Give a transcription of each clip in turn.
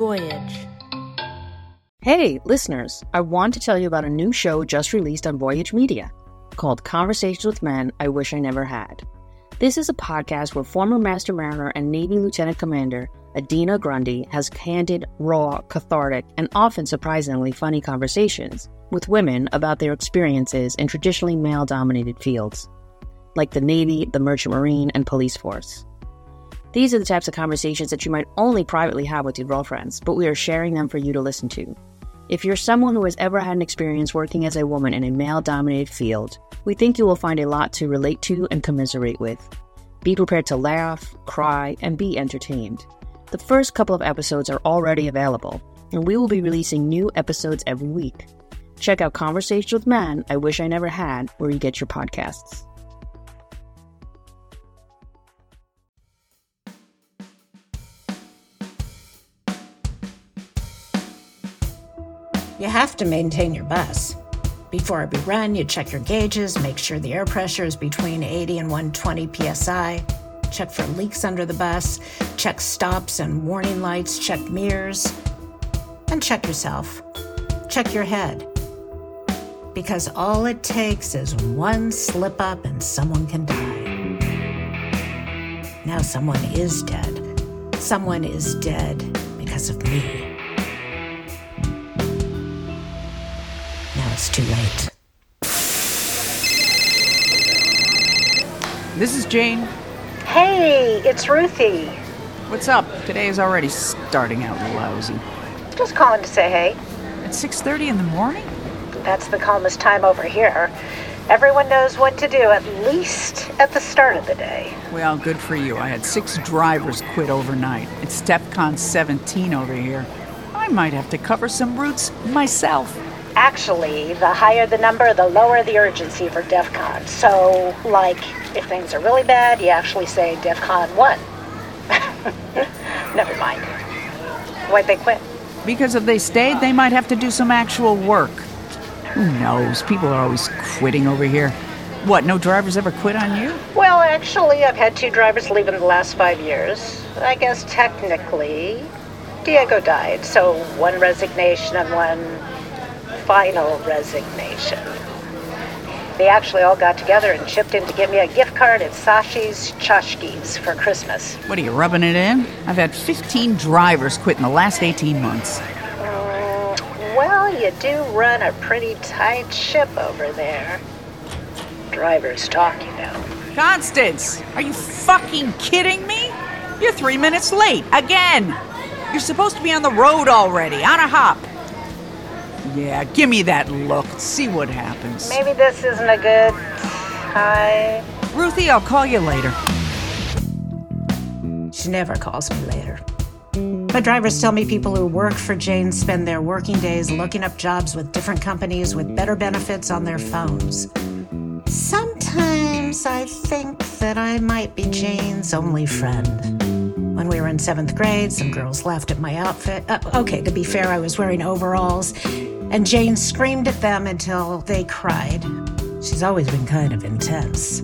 Voyage. Hey, listeners, I want to tell you about a new show just released on Voyage Media called Conversations with Men I Wish I Never Had. This is a podcast where former Master Mariner and Navy Lieutenant Commander Adina Grundy has candid, raw, cathartic, and often surprisingly funny conversations with women about their experiences in traditionally male dominated fields, like the Navy, the Merchant Marine, and police force. These are the types of conversations that you might only privately have with your girlfriends, but we are sharing them for you to listen to. If you're someone who has ever had an experience working as a woman in a male dominated field, we think you will find a lot to relate to and commiserate with. Be prepared to laugh, cry, and be entertained. The first couple of episodes are already available, and we will be releasing new episodes every week. Check out Conversations with Men I Wish I Never Had where you get your podcasts. You have to maintain your bus. Before every run, you check your gauges, make sure the air pressure is between 80 and 120 psi, check for leaks under the bus, check stops and warning lights, check mirrors, and check yourself. Check your head. Because all it takes is one slip up and someone can die. Now someone is dead. Someone is dead because of me. Too late. This is Jane. Hey, it's Ruthie. What's up? Today is already starting out lousy. Just calling to say hey. At 6:30 in the morning? That's the calmest time over here. Everyone knows what to do, at least at the start of the day. Well, good for you. I had six drivers quit overnight. It's DEF CON 17 over here. I might have to cover some routes myself. Actually, the higher the number, the lower the urgency for DEF CON. So, like, if things are really bad, you actually say DEF CON 1. Never mind. Why'd they quit? Because if they stayed, they might have to do some actual work. Who knows? People are always quitting over here. What, no drivers ever quit on you? Well, actually, I've had two drivers leave in the last five years. I guess technically, Diego died, so one resignation and one final resignation. They actually all got together and chipped in to get me a gift card at Sashi's Chashkis for Christmas. What are you rubbing it in? I've had 15 drivers quit in the last 18 months. Mm, well, you do run a pretty tight ship over there. Drivers talk, you know. Constance, are you fucking kidding me? You're three minutes late, again! You're supposed to be on the road already, on a hop. Yeah, give me that look. See what happens. Maybe this isn't a good time. Ruthie, I'll call you later. She never calls me later. But drivers tell me people who work for Jane spend their working days looking up jobs with different companies with better benefits on their phones. Sometimes I think that I might be Jane's only friend. When we were in seventh grade, some girls laughed at my outfit. Uh, okay, to be fair, I was wearing overalls, and Jane screamed at them until they cried. She's always been kind of intense.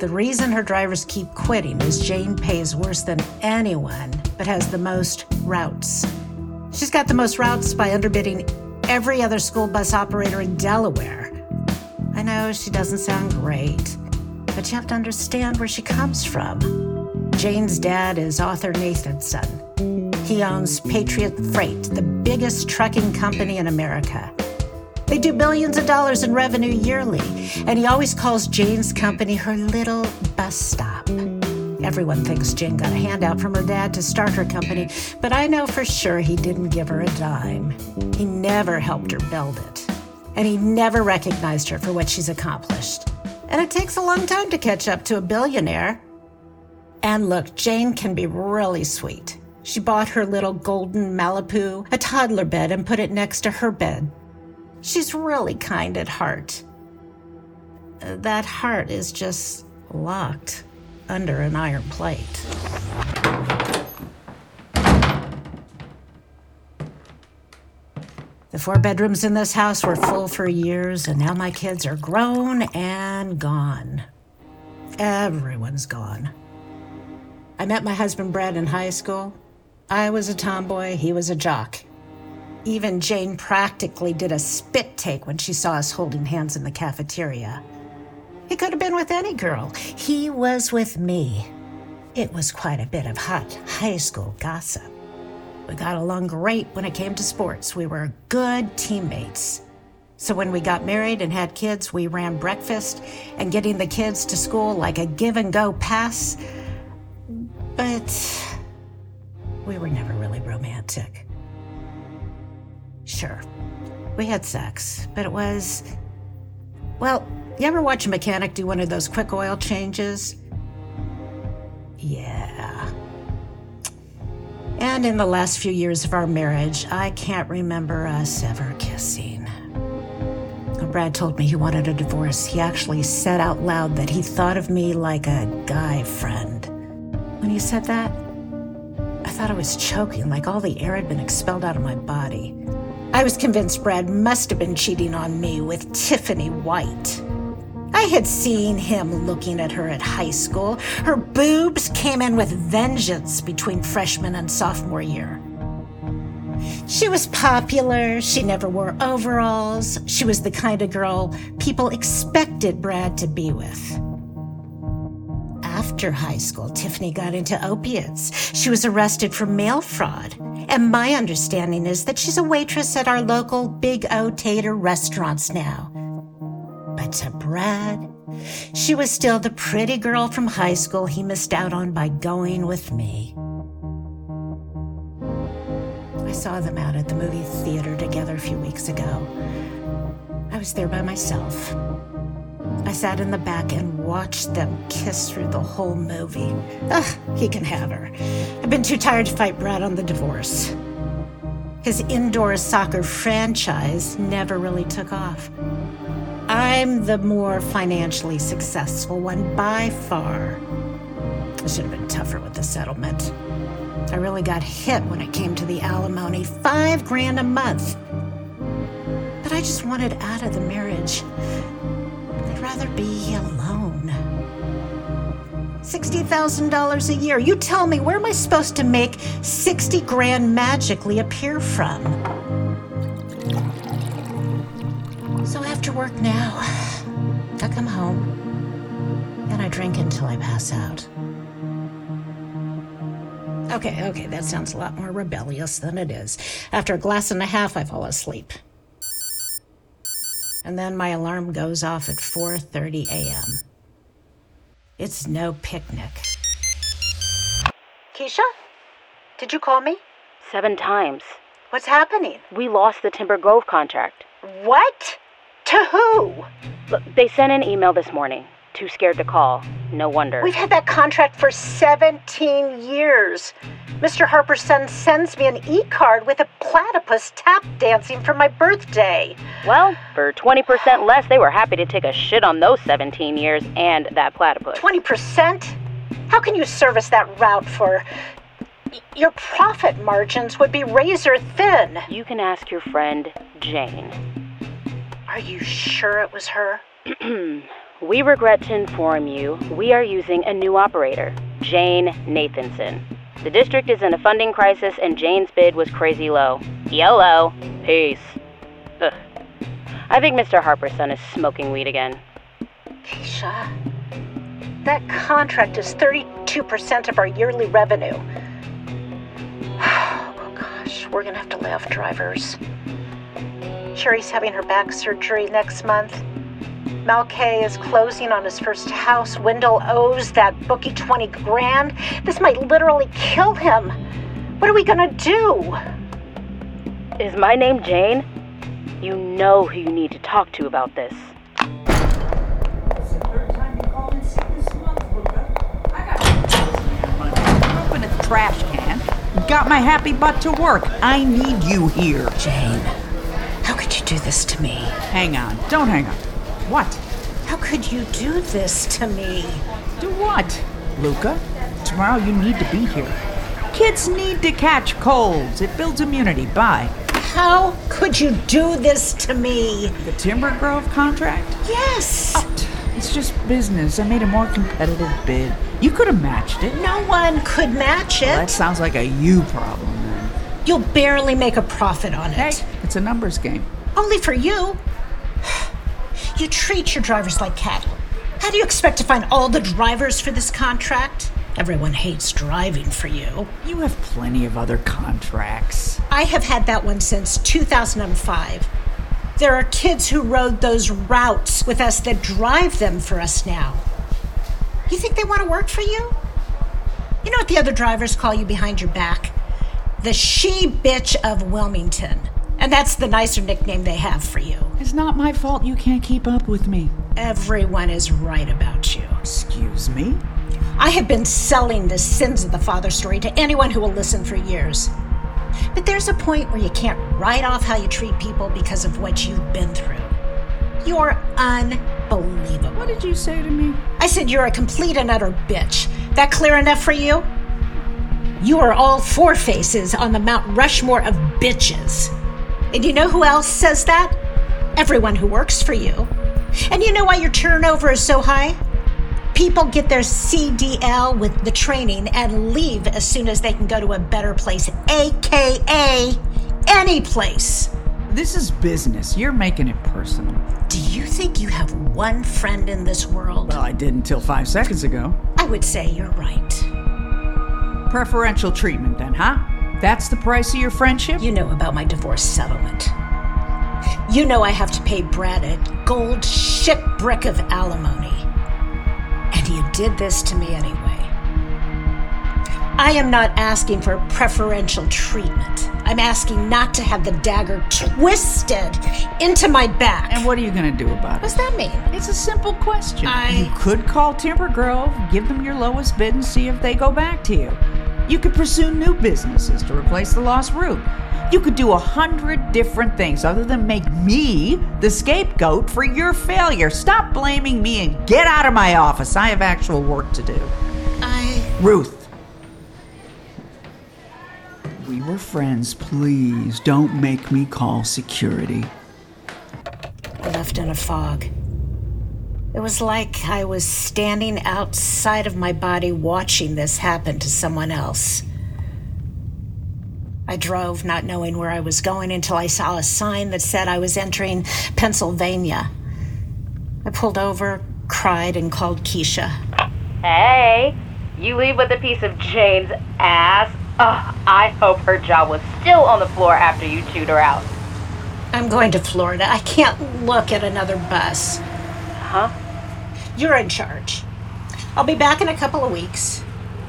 The reason her drivers keep quitting is Jane pays worse than anyone, but has the most routes. She's got the most routes by underbidding every other school bus operator in Delaware. I know she doesn't sound great, but you have to understand where she comes from. Jane's dad is Arthur Nathanson. He owns Patriot Freight, the biggest trucking company in America. They do billions of dollars in revenue yearly, and he always calls Jane's company her little bus stop. Everyone thinks Jane got a handout from her dad to start her company, but I know for sure he didn't give her a dime. He never helped her build it, and he never recognized her for what she's accomplished. And it takes a long time to catch up to a billionaire. And look, Jane can be really sweet. She bought her little golden Malibu a toddler bed and put it next to her bed. She's really kind at heart. That heart is just locked under an iron plate. The four bedrooms in this house were full for years, and now my kids are grown and gone. Everyone's gone. I met my husband Brad in high school. I was a tomboy, he was a jock. Even Jane practically did a spit take when she saw us holding hands in the cafeteria. He could have been with any girl. He was with me. It was quite a bit of hot high school gossip. We got along great when it came to sports. We were good teammates. So when we got married and had kids, we ran breakfast and getting the kids to school like a give and go pass. But we were never really romantic. Sure, we had sex, but it was. Well, you ever watch a mechanic do one of those quick oil changes? Yeah. And in the last few years of our marriage, I can't remember us ever kissing. When Brad told me he wanted a divorce, he actually said out loud that he thought of me like a guy friend. When he said that, thought I was choking, like all the air had been expelled out of my body. I was convinced Brad must have been cheating on me with Tiffany White. I had seen him looking at her at high school. Her boobs came in with vengeance between freshman and sophomore year. She was popular. She never wore overalls. She was the kind of girl people expected Brad to be with. After high school, Tiffany got into opiates. She was arrested for mail fraud. And my understanding is that she's a waitress at our local Big O Tater restaurants now. But to Brad, she was still the pretty girl from high school he missed out on by going with me. I saw them out at the movie theater together a few weeks ago. I was there by myself. I sat in the back and watched them kiss through the whole movie. Ugh, he can have her. I've been too tired to fight Brad on the divorce. His indoor soccer franchise never really took off. I'm the more financially successful one by far. I should have been tougher with the settlement. I really got hit when it came to the alimony five grand a month. But I just wanted out of the marriage. Rather be alone. $60,000 a year. You tell me, where am I supposed to make 60 grand magically appear from? So after work now, I come home and I drink until I pass out. Okay, okay, that sounds a lot more rebellious than it is. After a glass and a half, I fall asleep. And then my alarm goes off at 4:30 a.m. It's no picnic. Keisha? Did you call me? Seven times. What's happening? We lost the Timber Grove contract. What? To who? Look, they sent an email this morning. Too scared to call. No wonder. We've had that contract for 17 years. Mr. Harper's son sends me an e card with a platypus tap dancing for my birthday. Well, for 20% less, they were happy to take a shit on those 17 years and that platypus. 20%? How can you service that route for. Your profit margins would be razor thin. You can ask your friend, Jane. Are you sure it was her? We regret to inform you we are using a new operator, Jane Nathanson. The district is in a funding crisis and Jane's bid was crazy low. YOLO. Peace. Ugh. I think Mr. Harper's son is smoking weed again. Keisha, that contract is 32% of our yearly revenue. Oh gosh, we're gonna have to lay off drivers. Sherry's having her back surgery next month. Malkay is closing on his first house. Wendell owes that bookie 20 grand. This might literally kill him. What are we gonna do? Is my name Jane? You know who you need to talk to about this. Open a trash can. Got my happy butt to work. I need you here. Jane, how could you do this to me? Hang on. Don't hang on. What? How could you do this to me? Do what? Luca, tomorrow you need to be here. Kids need to catch colds. It builds immunity. Bye. How could you do this to me? The Timber Grove contract? Yes. It's just business. I made a more competitive bid. You could have matched it. No one could match it. Well, that sounds like a you problem then. You'll barely make a profit on it. Hey, it's a numbers game. Only for you. You treat your drivers like cattle. How do you expect to find all the drivers for this contract? Everyone hates driving for you. You have plenty of other contracts. I have had that one since 2005. There are kids who rode those routes with us that drive them for us now. You think they want to work for you? You know what the other drivers call you behind your back? The she bitch of Wilmington. And that's the nicer nickname they have for you. It's not my fault you can't keep up with me. Everyone is right about you. Excuse me? I have been selling the sins of the father story to anyone who will listen for years. But there's a point where you can't write off how you treat people because of what you've been through. You're unbelievable. What did you say to me? I said you're a complete and utter bitch. That clear enough for you? You are all four faces on the Mount Rushmore of bitches. And you know who else says that? Everyone who works for you. And you know why your turnover is so high? People get their CDL with the training and leave as soon as they can go to a better place, aka any place. This is business. You're making it personal. Do you think you have one friend in this world? Well, I did until five seconds ago. I would say you're right. Preferential treatment, then, huh? That's the price of your friendship? You know about my divorce settlement. You know I have to pay Brad a gold shipbrick of alimony. And you did this to me anyway. I am not asking for preferential treatment. I'm asking not to have the dagger twisted into my back. And what are you going to do about it? What's that mean? It's a simple question. I- You could call Timber Grove, give them your lowest bid, and see if they go back to you. You could pursue new businesses to replace the lost route. You could do a hundred different things other than make me the scapegoat for your failure. Stop blaming me and get out of my office. I have actual work to do. I. Ruth. We were friends. Please don't make me call security. I left in a fog. It was like I was standing outside of my body watching this happen to someone else. I drove, not knowing where I was going, until I saw a sign that said I was entering Pennsylvania. I pulled over, cried, and called Keisha. Hey, you leave with a piece of Jane's ass. Ugh, I hope her jaw was still on the floor after you chewed her out. I'm going to Florida. I can't look at another bus. Huh? You're in charge. I'll be back in a couple of weeks.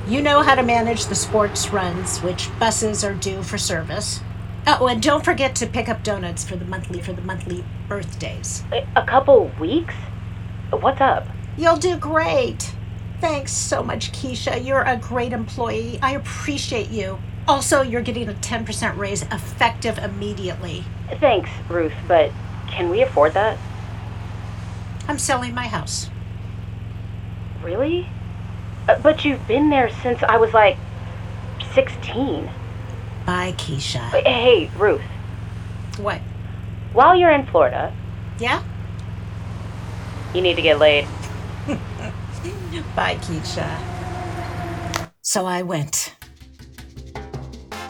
You know how to manage the sports runs, which buses are due for service. Oh, and don't forget to pick up donuts for the monthly for the monthly birthdays. A- couple weeks? What's up? You'll do great. Thanks so much, Keisha. You're a great employee. I appreciate you. Also, you're getting a 10% raise effective immediately. Thanks, Ruth, but can we afford that? I'm selling my house. Really? Uh, but you've been there since I was like 16. Bye, Keisha. Hey, Ruth, What? while you're in Florida, Yeah? you need to get laid. Bye, Keisha. So I went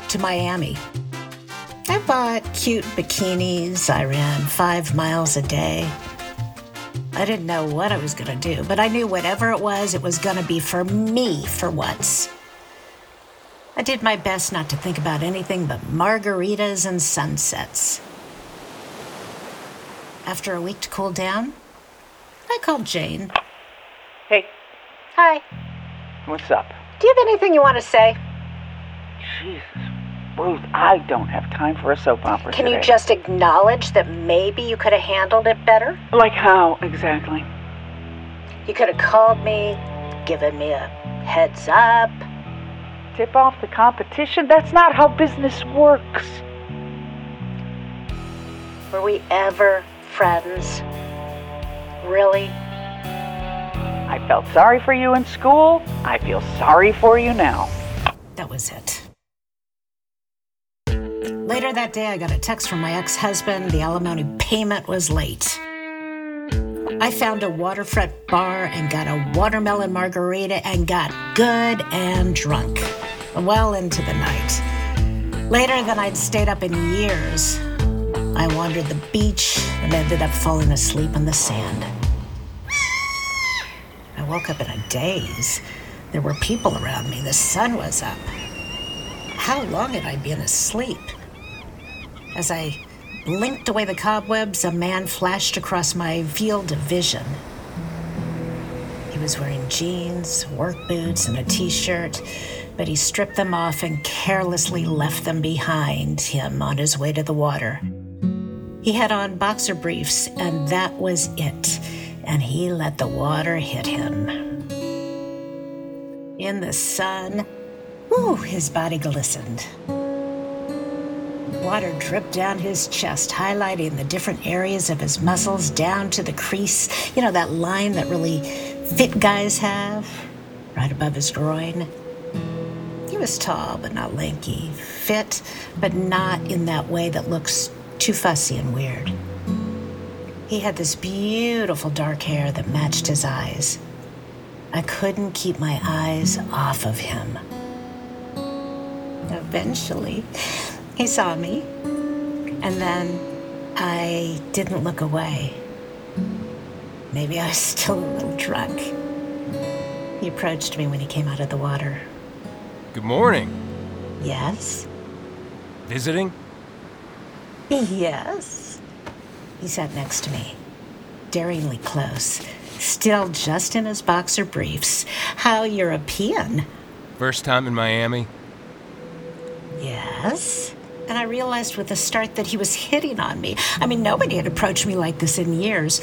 to Miami. I bought cute bikinis. I ran five miles a day. I didn't know what I was going to do, but I knew whatever it was, it was going to be for me for once. I did my best not to think about anything but margaritas and sunsets. After a week to cool down, I called Jane. Hey, Hi. what's up? Do you have anything you want to say? Jesus, Ruth, I don't have time for a soap opera Can you just acknowledge that maybe you could have handled it better? Like how, exactly? You could have called me, given me a heads up. Tip off the competition? That's not how business works. Were we ever friends? Really? I felt sorry for you in school. I feel sorry for you now. That was it. Later that day, I got a text from my ex husband. The alimony payment was late. I found a waterfront bar and got a watermelon margarita and got good and drunk. Well into the night. Later than I'd stayed up in years, I wandered the beach and ended up falling asleep on the sand. I woke up in a daze. There were people around me. The sun was up. How long had I been asleep? As I blinked away the cobwebs, a man flashed across my field of vision. He was wearing jeans, work boots, and a t shirt, but he stripped them off and carelessly left them behind him on his way to the water. He had on boxer briefs, and that was it, and he let the water hit him. In the sun, whew, his body glistened. Water dripped down his chest, highlighting the different areas of his muscles down to the crease. You know, that line that really fit guys have, right above his groin. He was tall but not lanky, fit but not in that way that looks too fussy and weird. He had this beautiful dark hair that matched his eyes. I couldn't keep my eyes off of him. Eventually, he saw me, and then I didn't look away. Maybe I was still a little drunk. He approached me when he came out of the water. Good morning. Yes? Visiting? Yes. He sat next to me, daringly close, still just in his boxer briefs. How European. First time in Miami? Yes. And I realized with a start that he was hitting on me. I mean, nobody had approached me like this in years.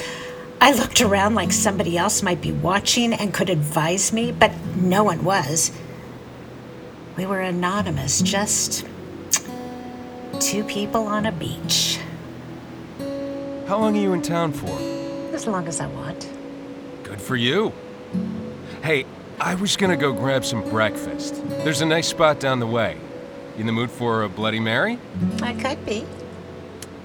I looked around like somebody else might be watching and could advise me, but no one was. We were anonymous, just two people on a beach. How long are you in town for? As long as I want. Good for you. Hey, I was gonna go grab some breakfast. There's a nice spot down the way. In the mood for a Bloody Mary? I could be.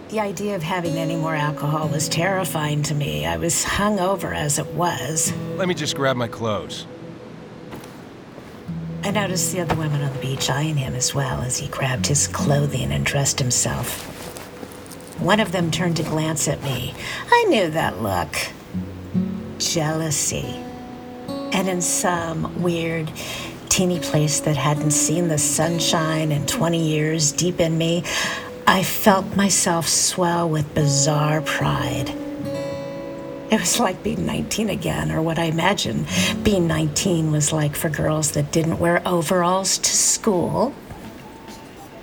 The idea of having any more alcohol was terrifying to me. I was hungover as it was. Let me just grab my clothes. I noticed the other women on the beach eyeing him as well as he grabbed his clothing and dressed himself. One of them turned to glance at me. I knew that look. Jealousy. And in some weird, teeny place that hadn't seen the sunshine in 20 years deep in me, I felt myself swell with bizarre pride. It was like being 19 again, or what I imagine being 19 was like for girls that didn't wear overalls to school.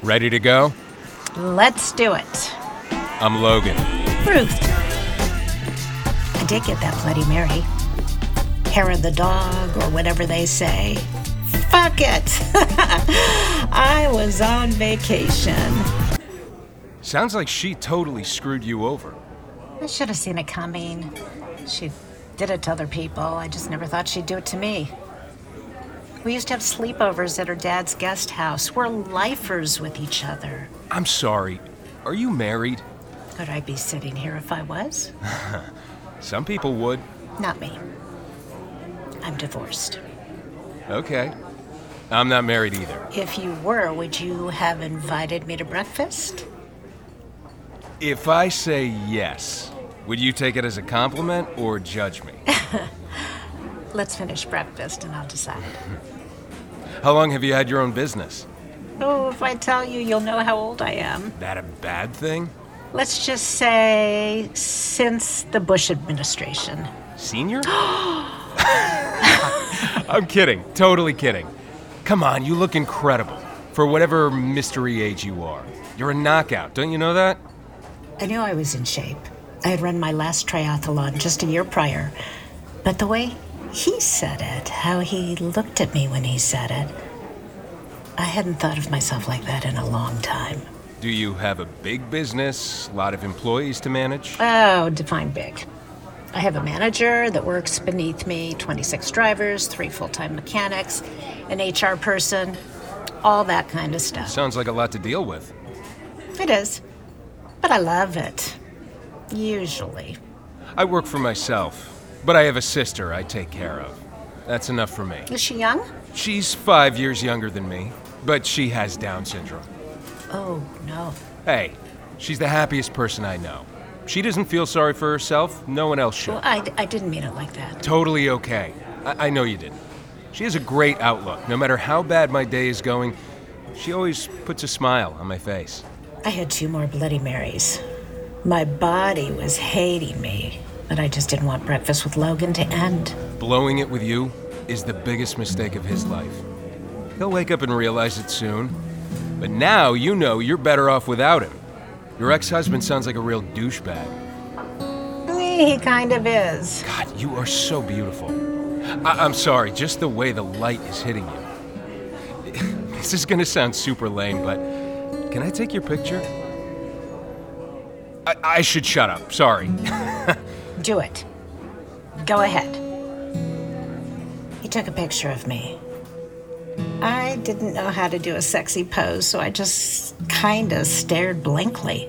Ready to go? Let's do it. I'm Logan. Ruth. I did get that Bloody Mary. Hair of the dog, or whatever they say. Fuck it. I was on vacation. Sounds like she totally screwed you over. I should have seen it coming. She did it to other people. I just never thought she'd do it to me. We used to have sleepovers at her dad's guest house. We're lifers with each other. I'm sorry. Are you married? Could I be sitting here if I was? Some people would. Not me. I'm divorced. Okay. I'm not married either. If you were, would you have invited me to breakfast? If I say yes, would you take it as a compliment or judge me? Let's finish breakfast and I'll decide. How long have you had your own business? Oh, if I tell you, you'll know how old I am. That a bad thing? Let's just say since the Bush administration. Senior? I'm kidding. Totally kidding. Come on, you look incredible. For whatever mystery age you are. You're a knockout, don't you know that? I knew I was in shape. I had run my last triathlon just a year prior. But the way he said it, how he looked at me when he said it, I hadn't thought of myself like that in a long time. Do you have a big business, a lot of employees to manage? Oh, define big. I have a manager that works beneath me, 26 drivers, three full time mechanics, an HR person, all that kind of stuff. Sounds like a lot to deal with. It is. But I love it. Usually. I work for myself, but I have a sister I take care of. That's enough for me. Is she young? She's five years younger than me, but she has Down syndrome. Oh, no. Hey, she's the happiest person I know. She doesn't feel sorry for herself, no one else should. Well, I, I didn't mean it like that. Totally okay. I, I know you didn't. She has a great outlook. No matter how bad my day is going, she always puts a smile on my face. I had two more Bloody Marys. My body was hating me, but I just didn't want breakfast with Logan to end. Blowing it with you is the biggest mistake of his life. He'll wake up and realize it soon. But now you know you're better off without him. Your ex husband sounds like a real douchebag. He kind of is. God, you are so beautiful. I- I'm sorry, just the way the light is hitting you. this is gonna sound super lame, but can I take your picture? I, I should shut up, sorry. Do it. Go ahead. He took a picture of me. I didn't know how to do a sexy pose, so I just kinda stared blankly.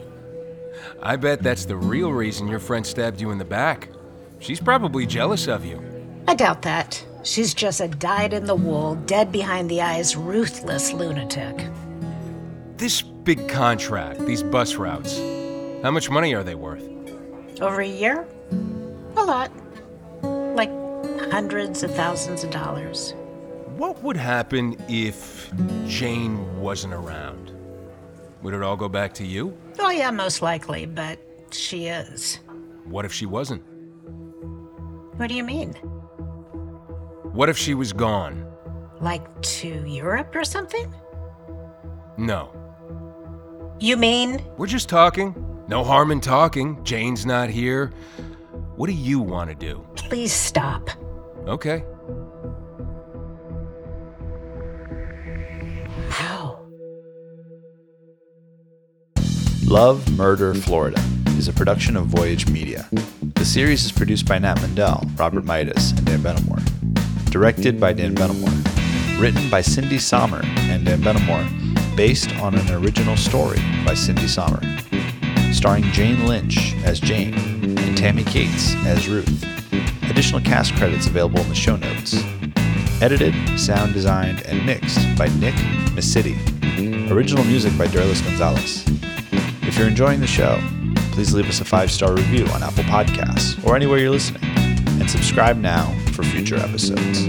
I bet that's the real reason your friend stabbed you in the back. She's probably jealous of you. I doubt that. She's just a dyed in the wool, dead behind the eyes, ruthless lunatic. This big contract, these bus routes, how much money are they worth? Over a year? A lot. Like hundreds of thousands of dollars. What would happen if Jane wasn't around? Would it all go back to you? Oh, yeah, most likely, but she is. What if she wasn't? What do you mean? What if she was gone? Like to Europe or something? No. You mean? We're just talking. No harm in talking. Jane's not here. What do you want to do? Please stop. Okay. Love, Murder, Florida is a production of Voyage Media. The series is produced by Nat Mundel, Robert Mitas, and Dan Benamor. Directed by Dan Benamor. Written by Cindy Sommer and Dan Benamor, based on an original story by Cindy Sommer. Starring Jane Lynch as Jane and Tammy Kaitz as Ruth. Additional cast credits available in the show notes. Edited, sound designed, and mixed by Nick Messitte. Original music by Derlis Gonzalez. If you're enjoying the show, please leave us a five star review on Apple Podcasts or anywhere you're listening, and subscribe now for future episodes.